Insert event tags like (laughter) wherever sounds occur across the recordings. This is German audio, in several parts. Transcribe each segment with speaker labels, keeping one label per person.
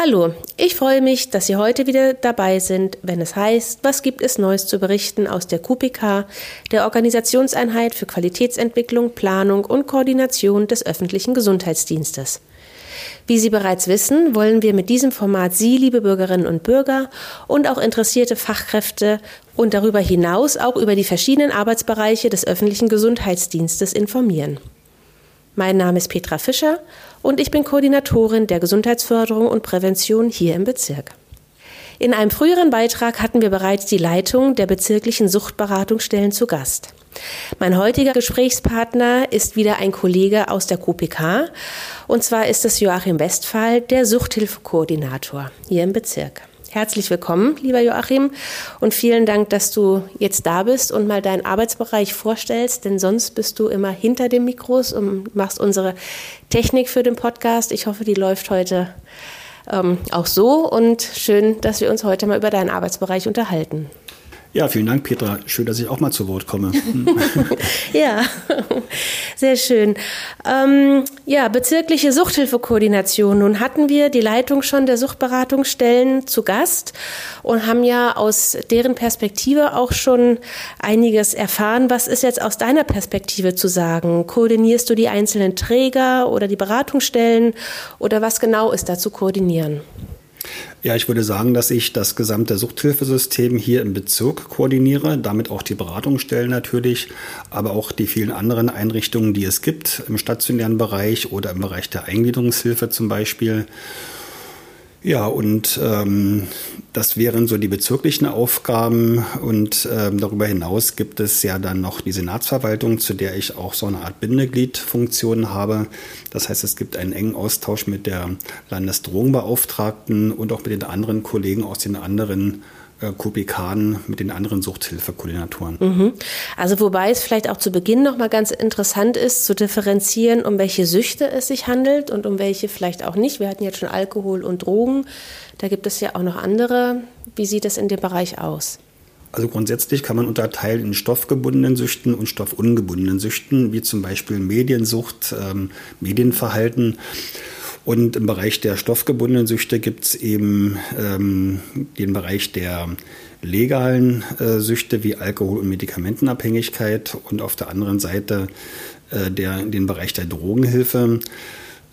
Speaker 1: Hallo, ich freue mich, dass Sie heute wieder dabei sind, wenn es heißt, was gibt es Neues zu berichten aus der QPK, der Organisationseinheit für Qualitätsentwicklung, Planung und Koordination des öffentlichen Gesundheitsdienstes. Wie Sie bereits wissen, wollen wir mit diesem Format Sie, liebe Bürgerinnen und Bürger und auch interessierte Fachkräfte und darüber hinaus auch über die verschiedenen Arbeitsbereiche des öffentlichen Gesundheitsdienstes informieren. Mein Name ist Petra Fischer und ich bin Koordinatorin der Gesundheitsförderung und Prävention hier im Bezirk. In einem früheren Beitrag hatten wir bereits die Leitung der bezirklichen Suchtberatungsstellen zu Gast. Mein heutiger Gesprächspartner ist wieder ein Kollege aus der QPK, und zwar ist es Joachim Westphal, der Suchthilfekoordinator hier im Bezirk. Herzlich willkommen, lieber Joachim, und vielen Dank, dass du jetzt da bist und mal deinen Arbeitsbereich vorstellst, denn sonst bist du immer hinter den Mikros und machst unsere Technik für den Podcast. Ich hoffe, die läuft heute ähm, auch so und schön, dass wir uns heute mal über deinen Arbeitsbereich unterhalten.
Speaker 2: Ja, vielen Dank, Petra. Schön, dass ich auch mal zu Wort komme. (laughs)
Speaker 1: ja, (laughs) sehr schön. Ähm, ja, bezirkliche Suchthilfekoordination. Nun hatten wir die Leitung schon der Suchtberatungsstellen zu Gast und haben ja aus deren Perspektive auch schon einiges erfahren. Was ist jetzt aus deiner Perspektive zu sagen? Koordinierst du die einzelnen Träger oder die Beratungsstellen oder was genau ist da zu koordinieren?
Speaker 2: Ja, ich würde sagen, dass ich das gesamte Suchthilfesystem hier im Bezirk koordiniere, damit auch die Beratungsstellen natürlich, aber auch die vielen anderen Einrichtungen, die es gibt im stationären Bereich oder im Bereich der Eingliederungshilfe zum Beispiel. Ja, und ähm, das wären so die bezirklichen Aufgaben. Und ähm, darüber hinaus gibt es ja dann noch die Senatsverwaltung, zu der ich auch so eine Art Bindegliedfunktion habe. Das heißt, es gibt einen engen Austausch mit der Landesdrogenbeauftragten und auch mit den anderen Kollegen aus den anderen äh, Kubikanen mit den anderen Suchthilfekoordinatoren.
Speaker 1: Mhm. Also wobei es vielleicht auch zu Beginn noch mal ganz interessant ist, zu differenzieren, um welche Süchte es sich handelt und um welche vielleicht auch nicht. Wir hatten jetzt schon Alkohol und Drogen. Da gibt es ja auch noch andere. Wie sieht es in dem Bereich aus?
Speaker 2: Also grundsätzlich kann man unterteilen in stoffgebundenen Süchten und stoffungebundenen Süchten, wie zum Beispiel Mediensucht, ähm, Medienverhalten. Und im Bereich der stoffgebundenen Süchte gibt es eben ähm, den Bereich der legalen äh, Süchte wie Alkohol- und Medikamentenabhängigkeit und auf der anderen Seite äh, der, den Bereich der Drogenhilfe.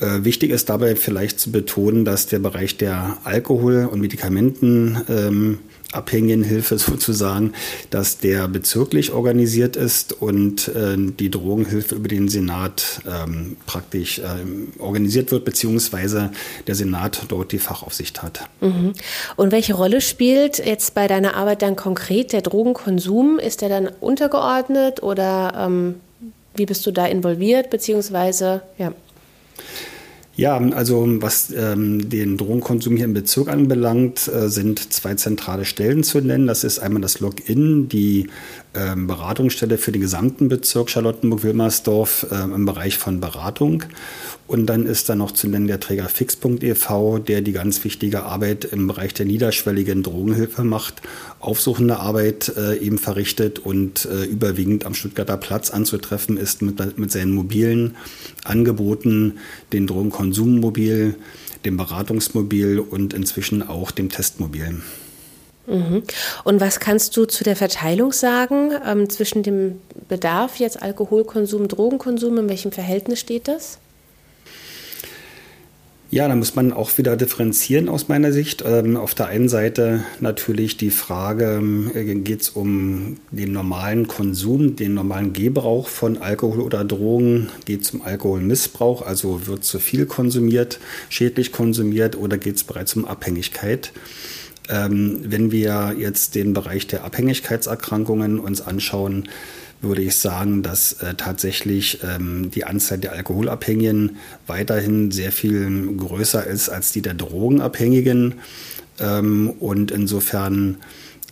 Speaker 2: Äh, wichtig ist dabei vielleicht zu betonen, dass der Bereich der Alkohol- und Medikamenten ähm, abhängigen Hilfe (laughs) sozusagen, dass der bezirklich organisiert ist und äh, die Drogenhilfe über den Senat ähm, praktisch äh, organisiert wird, beziehungsweise der Senat dort die Fachaufsicht hat.
Speaker 1: Mhm. Und welche Rolle spielt jetzt bei deiner Arbeit dann konkret der Drogenkonsum? Ist der dann untergeordnet oder ähm, wie bist du da involviert, beziehungsweise ja?
Speaker 2: Ja, also was ähm, den Drogenkonsum hier im Bezirk anbelangt, äh, sind zwei zentrale Stellen zu nennen. Das ist einmal das Login, die ähm, Beratungsstelle für den gesamten Bezirk Charlottenburg-Wilmersdorf äh, im Bereich von Beratung. Und dann ist da noch zu nennen der Träger Fix.ev, der die ganz wichtige Arbeit im Bereich der niederschwelligen Drogenhilfe macht, aufsuchende Arbeit äh, eben verrichtet und äh, überwiegend am Stuttgarter Platz anzutreffen ist mit, mit seinen mobilen Angeboten, den Drogenkonsummobil, dem Beratungsmobil und inzwischen auch dem Testmobil.
Speaker 1: Mhm. Und was kannst du zu der Verteilung sagen ähm, zwischen dem Bedarf jetzt Alkoholkonsum, Drogenkonsum? In welchem Verhältnis steht das?
Speaker 2: Ja, da muss man auch wieder differenzieren aus meiner Sicht. Ähm, auf der einen Seite natürlich die Frage, äh, geht es um den normalen Konsum, den normalen Gebrauch von Alkohol oder Drogen? Geht es um Alkoholmissbrauch, also wird zu viel konsumiert, schädlich konsumiert oder geht es bereits um Abhängigkeit? Ähm, wenn wir jetzt den Bereich der Abhängigkeitserkrankungen uns anschauen, würde ich sagen, dass äh, tatsächlich ähm, die Anzahl der Alkoholabhängigen weiterhin sehr viel größer ist als die der Drogenabhängigen. Ähm, und insofern,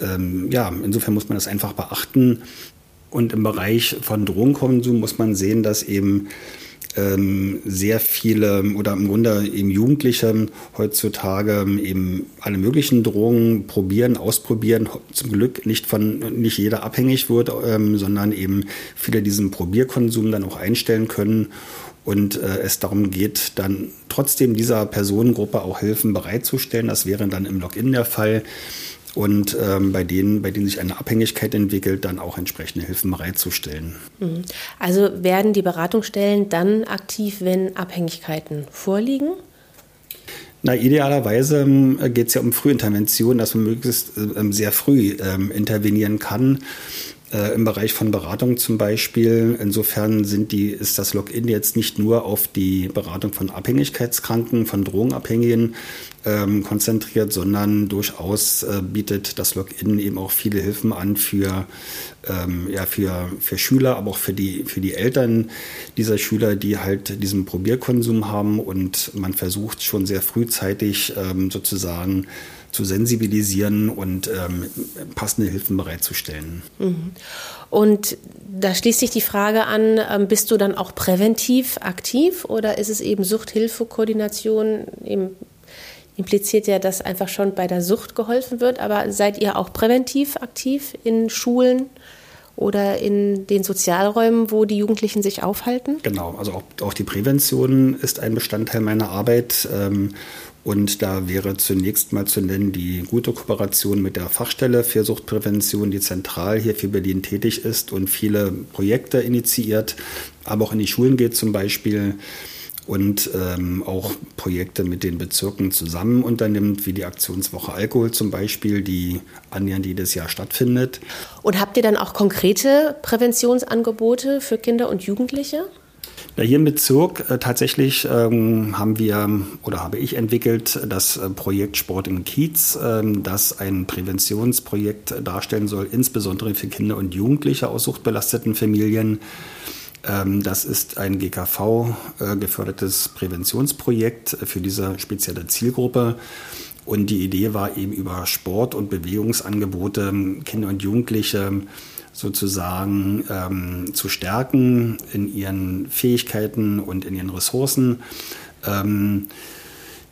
Speaker 2: ähm, ja, insofern muss man das einfach beachten. Und im Bereich von Drogenkonsum muss man sehen, dass eben ähm, sehr viele oder im Grunde eben Jugendliche heutzutage eben alle möglichen Drogen probieren, ausprobieren. Zum Glück nicht von nicht jeder abhängig wird, ähm, sondern eben viele diesen Probierkonsum dann auch einstellen können und äh, es darum geht, dann trotzdem dieser Personengruppe auch Hilfen bereitzustellen. Das wäre dann im Login der Fall und ähm, bei denen, bei denen sich eine Abhängigkeit entwickelt, dann auch entsprechende Hilfen bereitzustellen.
Speaker 1: Mhm. Also werden die Beratungsstellen dann aktiv, wenn Abhängigkeiten vorliegen?
Speaker 2: Na, idealerweise ähm, geht es ja um Frühintervention, dass man möglichst äh, sehr früh ähm, intervenieren kann äh, im Bereich von Beratung zum Beispiel. Insofern sind die, ist das Login jetzt nicht nur auf die Beratung von Abhängigkeitskranken, von Drogenabhängigen ähm, konzentriert, sondern durchaus äh, bietet das Login eben auch viele Hilfen an für, ähm, ja, für, für Schüler, aber auch für die, für die Eltern dieser Schüler, die halt diesen Probierkonsum haben und man versucht schon sehr frühzeitig ähm, sozusagen zu sensibilisieren und ähm, passende Hilfen bereitzustellen. Mhm.
Speaker 1: Und da schließt sich die Frage an, ähm, bist du dann auch präventiv aktiv oder ist es eben Suchthilfekoordination? Eben impliziert ja, dass einfach schon bei der Sucht geholfen wird, aber seid ihr auch präventiv aktiv in Schulen? oder in den Sozialräumen, wo die Jugendlichen sich aufhalten?
Speaker 2: Genau, also auch, auch die Prävention ist ein Bestandteil meiner Arbeit. Ähm, und da wäre zunächst mal zu nennen die gute Kooperation mit der Fachstelle für Suchtprävention, die zentral hier für Berlin tätig ist und viele Projekte initiiert, aber auch in die Schulen geht zum Beispiel und ähm, auch Projekte mit den Bezirken zusammen unternimmt, wie die Aktionswoche Alkohol zum Beispiel, die annähernd jedes Jahr stattfindet.
Speaker 1: Und habt ihr dann auch konkrete Präventionsangebote für Kinder und Jugendliche?
Speaker 2: Ja, hier im Bezirk äh, tatsächlich ähm, haben wir oder habe ich entwickelt das äh, Projekt Sport im Kiez, äh, das ein Präventionsprojekt darstellen soll, insbesondere für Kinder und Jugendliche aus suchtbelasteten Familien. Ähm, das ist ein GKV äh, gefördertes Präventionsprojekt für diese spezielle Zielgruppe. Und die Idee war eben über Sport- und Bewegungsangebote Kinder und Jugendliche sozusagen ähm, zu stärken in ihren Fähigkeiten und in ihren Ressourcen. Ähm,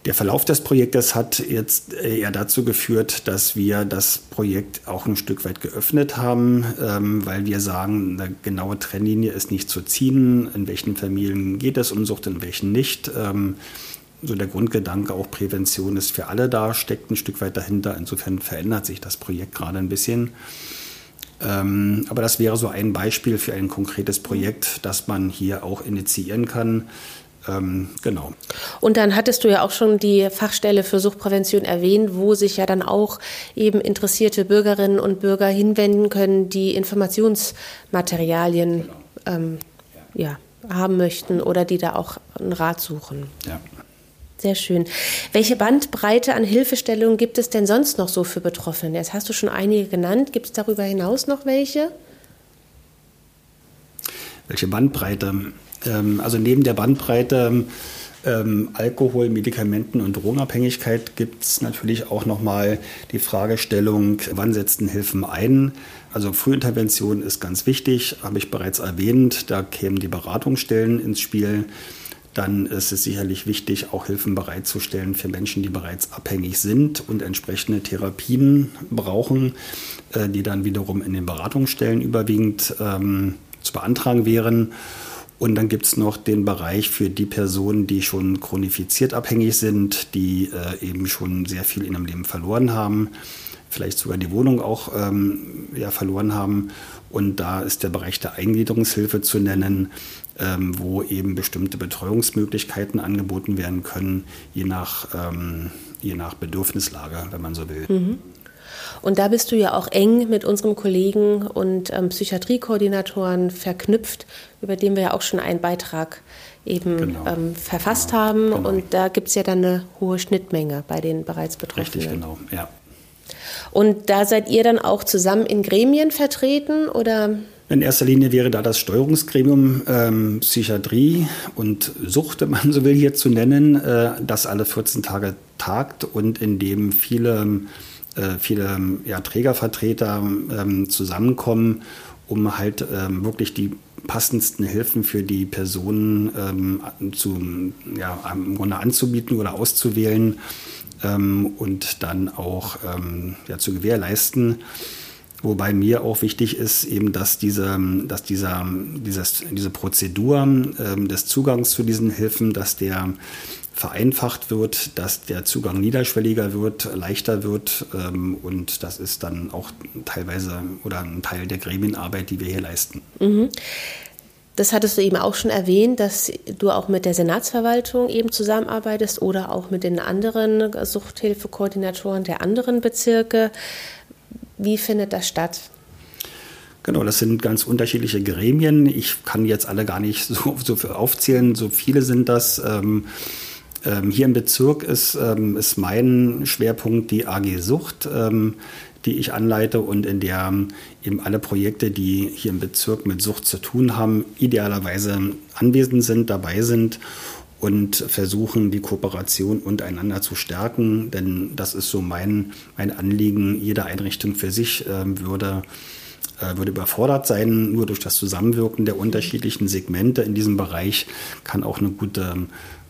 Speaker 2: der Verlauf des Projektes hat jetzt eher dazu geführt, dass wir das Projekt auch ein Stück weit geöffnet haben, ähm, weil wir sagen, eine genaue Trennlinie ist nicht zu ziehen. In welchen Familien geht es um Sucht, in welchen nicht. Ähm, so der Grundgedanke auch Prävention ist für alle da, steckt ein Stück weit dahinter. Insofern verändert sich das Projekt gerade ein bisschen. Ähm, aber das wäre so ein Beispiel für ein konkretes Projekt, das man hier auch initiieren kann. Ähm, genau.
Speaker 1: Und dann hattest du ja auch schon die Fachstelle für Suchtprävention erwähnt, wo sich ja dann auch eben interessierte Bürgerinnen und Bürger hinwenden können, die Informationsmaterialien genau. ähm, ja. ja. haben möchten oder die da auch einen Rat suchen. Ja. Sehr schön. Welche Bandbreite an Hilfestellungen gibt es denn sonst noch so für Betroffene? Jetzt hast du schon einige genannt. Gibt es darüber hinaus noch welche?
Speaker 2: Welche Bandbreite? Ähm, also neben der Bandbreite ähm, Alkohol, Medikamenten und Drogenabhängigkeit gibt es natürlich auch nochmal die Fragestellung, wann setzen Hilfen ein? Also Frühintervention ist ganz wichtig, habe ich bereits erwähnt. Da kämen die Beratungsstellen ins Spiel dann ist es sicherlich wichtig, auch Hilfen bereitzustellen für Menschen, die bereits abhängig sind und entsprechende Therapien brauchen, äh, die dann wiederum in den Beratungsstellen überwiegend ähm, zu beantragen wären. Und dann gibt es noch den Bereich für die Personen, die schon chronifiziert abhängig sind, die äh, eben schon sehr viel in ihrem Leben verloren haben, vielleicht sogar die Wohnung auch ähm, ja, verloren haben. Und da ist der Bereich der Eingliederungshilfe zu nennen, ähm, wo eben bestimmte Betreuungsmöglichkeiten angeboten werden können, je nach, ähm, je nach Bedürfnislage, wenn man so will. Mhm.
Speaker 1: Und da bist du ja auch eng mit unserem Kollegen und ähm, Psychiatriekoordinatoren verknüpft, über den wir ja auch schon einen Beitrag eben genau. ähm, verfasst genau. haben. Genau. Und da gibt es ja dann eine hohe Schnittmenge bei den bereits Betroffenen.
Speaker 2: Richtig, genau, ja.
Speaker 1: Und da seid ihr dann auch zusammen in Gremien vertreten oder?
Speaker 2: In erster Linie wäre da das Steuerungsgremium ähm, Psychiatrie und Sucht, wenn man so will, hier zu nennen, äh, das alle 14 Tage tagt und in dem viele, äh, viele ja, Trägervertreter ähm, zusammenkommen, um halt ähm, wirklich die passendsten Hilfen für die Personen ähm, zu, ja, im Grunde anzubieten oder auszuwählen ähm, und dann auch ähm, ja, zu gewährleisten. Wobei mir auch wichtig ist, eben, dass diese, dass dieser, dieses, diese Prozedur ähm, des Zugangs zu diesen Hilfen, dass der vereinfacht wird, dass der Zugang niederschwelliger wird, leichter wird. Ähm, und das ist dann auch teilweise oder ein Teil der Gremienarbeit, die wir hier leisten. Mhm.
Speaker 1: Das hattest du eben auch schon erwähnt, dass du auch mit der Senatsverwaltung eben zusammenarbeitest oder auch mit den anderen Suchthilfekoordinatoren der anderen Bezirke. Wie findet das statt?
Speaker 2: Genau, das sind ganz unterschiedliche Gremien. Ich kann jetzt alle gar nicht (laughs) so, so aufzählen. So viele sind das. Ähm, ähm, hier im Bezirk ist, ähm, ist mein Schwerpunkt die AG Sucht, ähm, die ich anleite und in der eben alle Projekte, die hier im Bezirk mit Sucht zu tun haben, idealerweise anwesend sind, dabei sind und versuchen, die Kooperation untereinander zu stärken. Denn das ist so mein, mein Anliegen. Jede Einrichtung für sich äh, würde, äh, würde überfordert sein. Nur durch das Zusammenwirken der unterschiedlichen Segmente in diesem Bereich kann auch eine gute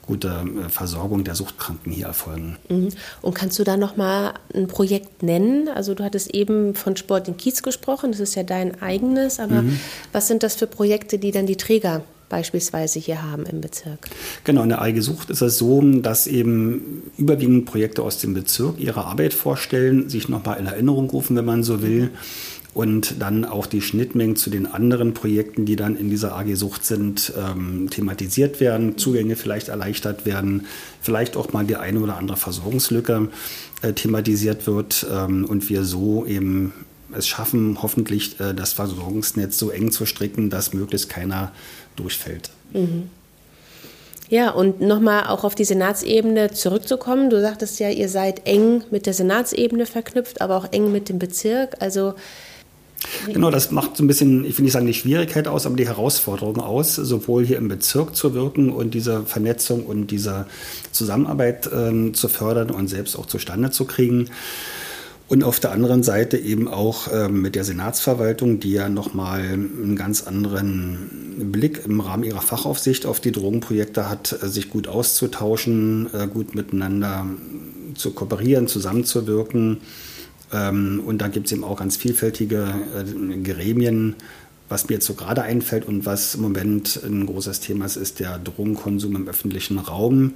Speaker 2: gute äh, Versorgung der Suchtkranken hier erfolgen.
Speaker 1: Mhm. Und kannst du da noch mal ein Projekt nennen? Also du hattest eben von Sport in Kiez gesprochen, das ist ja dein eigenes, aber mhm. was sind das für Projekte, die dann die Träger beispielsweise hier haben im Bezirk?
Speaker 2: Genau, in der AG Sucht ist es so, dass eben überwiegend Projekte aus dem Bezirk ihre Arbeit vorstellen, sich nochmal in Erinnerung rufen, wenn man so will und dann auch die Schnittmengen zu den anderen Projekten, die dann in dieser AG Sucht sind, ähm, thematisiert werden, Zugänge vielleicht erleichtert werden, vielleicht auch mal die eine oder andere Versorgungslücke äh, thematisiert wird ähm, und wir so eben es schaffen, hoffentlich äh, das Versorgungsnetz so eng zu stricken, dass möglichst keiner durchfällt. Mhm.
Speaker 1: Ja, und nochmal auch auf die Senatsebene zurückzukommen. Du sagtest ja, ihr seid eng mit der Senatsebene verknüpft, aber auch eng mit dem Bezirk. Also
Speaker 2: Genau, das macht so ein bisschen, ich will nicht sagen die Schwierigkeit aus, aber die Herausforderung aus, sowohl hier im Bezirk zu wirken und diese Vernetzung und diese Zusammenarbeit äh, zu fördern und selbst auch zustande zu kriegen. Und auf der anderen Seite eben auch äh, mit der Senatsverwaltung, die ja nochmal einen ganz anderen Blick im Rahmen ihrer Fachaufsicht auf die Drogenprojekte hat, äh, sich gut auszutauschen, äh, gut miteinander zu kooperieren, zusammenzuwirken ähm, und da gibt es eben auch ganz vielfältige äh, Gremien. Was mir jetzt so gerade einfällt und was im Moment ein großes Thema ist, ist der Drogenkonsum im öffentlichen Raum,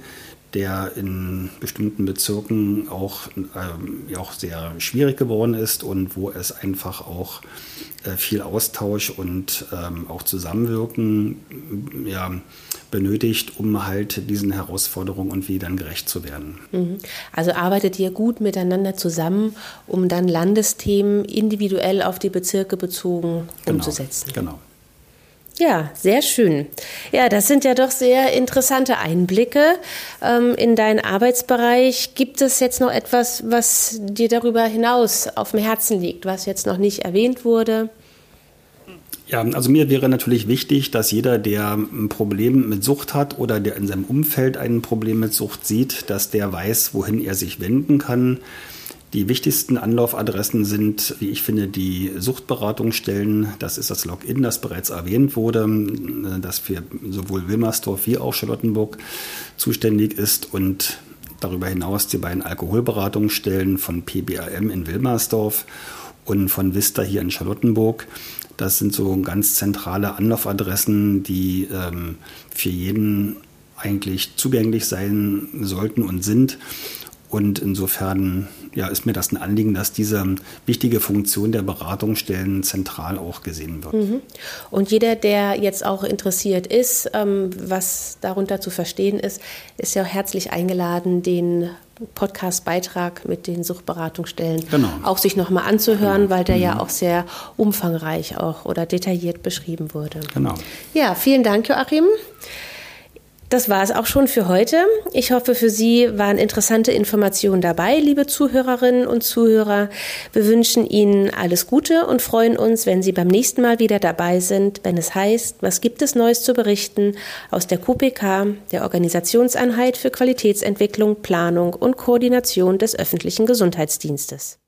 Speaker 2: der in bestimmten Bezirken auch, ähm, ja, auch sehr schwierig geworden ist und wo es einfach auch äh, viel Austausch und ähm, auch Zusammenwirken ja, benötigt, um halt diesen Herausforderungen und wie dann gerecht zu werden.
Speaker 1: Mhm. Also arbeitet ihr gut miteinander zusammen, um dann Landesthemen individuell auf die Bezirke bezogen genau. umzusetzen.
Speaker 2: Genau.
Speaker 1: Ja, sehr schön. Ja, das sind ja doch sehr interessante Einblicke ähm, in deinen Arbeitsbereich. Gibt es jetzt noch etwas, was dir darüber hinaus auf dem Herzen liegt, was jetzt noch nicht erwähnt wurde?
Speaker 2: Ja, also mir wäre natürlich wichtig, dass jeder, der ein Problem mit Sucht hat oder der in seinem Umfeld ein Problem mit Sucht sieht, dass der weiß, wohin er sich wenden kann. Die wichtigsten Anlaufadressen sind, wie ich finde, die Suchtberatungsstellen. Das ist das Login, das bereits erwähnt wurde, das für sowohl Wilmersdorf wie auch Charlottenburg zuständig ist und darüber hinaus die beiden Alkoholberatungsstellen von PBRM in Wilmersdorf und von Vista hier in Charlottenburg. Das sind so ganz zentrale Anlaufadressen, die ähm, für jeden eigentlich zugänglich sein sollten und sind. Und insofern ja, ist mir das ein Anliegen, dass diese wichtige Funktion der Beratungsstellen zentral auch gesehen wird. Mhm.
Speaker 1: Und jeder, der jetzt auch interessiert ist, ähm, was darunter zu verstehen ist, ist ja herzlich eingeladen, den Podcast-Beitrag mit den Suchtberatungsstellen genau. auch sich nochmal anzuhören, genau. weil der mhm. ja auch sehr umfangreich auch oder detailliert beschrieben wurde.
Speaker 2: Genau.
Speaker 1: Ja, vielen Dank, Joachim. Das war es auch schon für heute. Ich hoffe, für Sie waren interessante Informationen dabei, liebe Zuhörerinnen und Zuhörer. Wir wünschen Ihnen alles Gute und freuen uns, wenn Sie beim nächsten Mal wieder dabei sind, wenn es heißt, was gibt es Neues zu berichten aus der QPK, der Organisationseinheit für Qualitätsentwicklung, Planung und Koordination des öffentlichen Gesundheitsdienstes.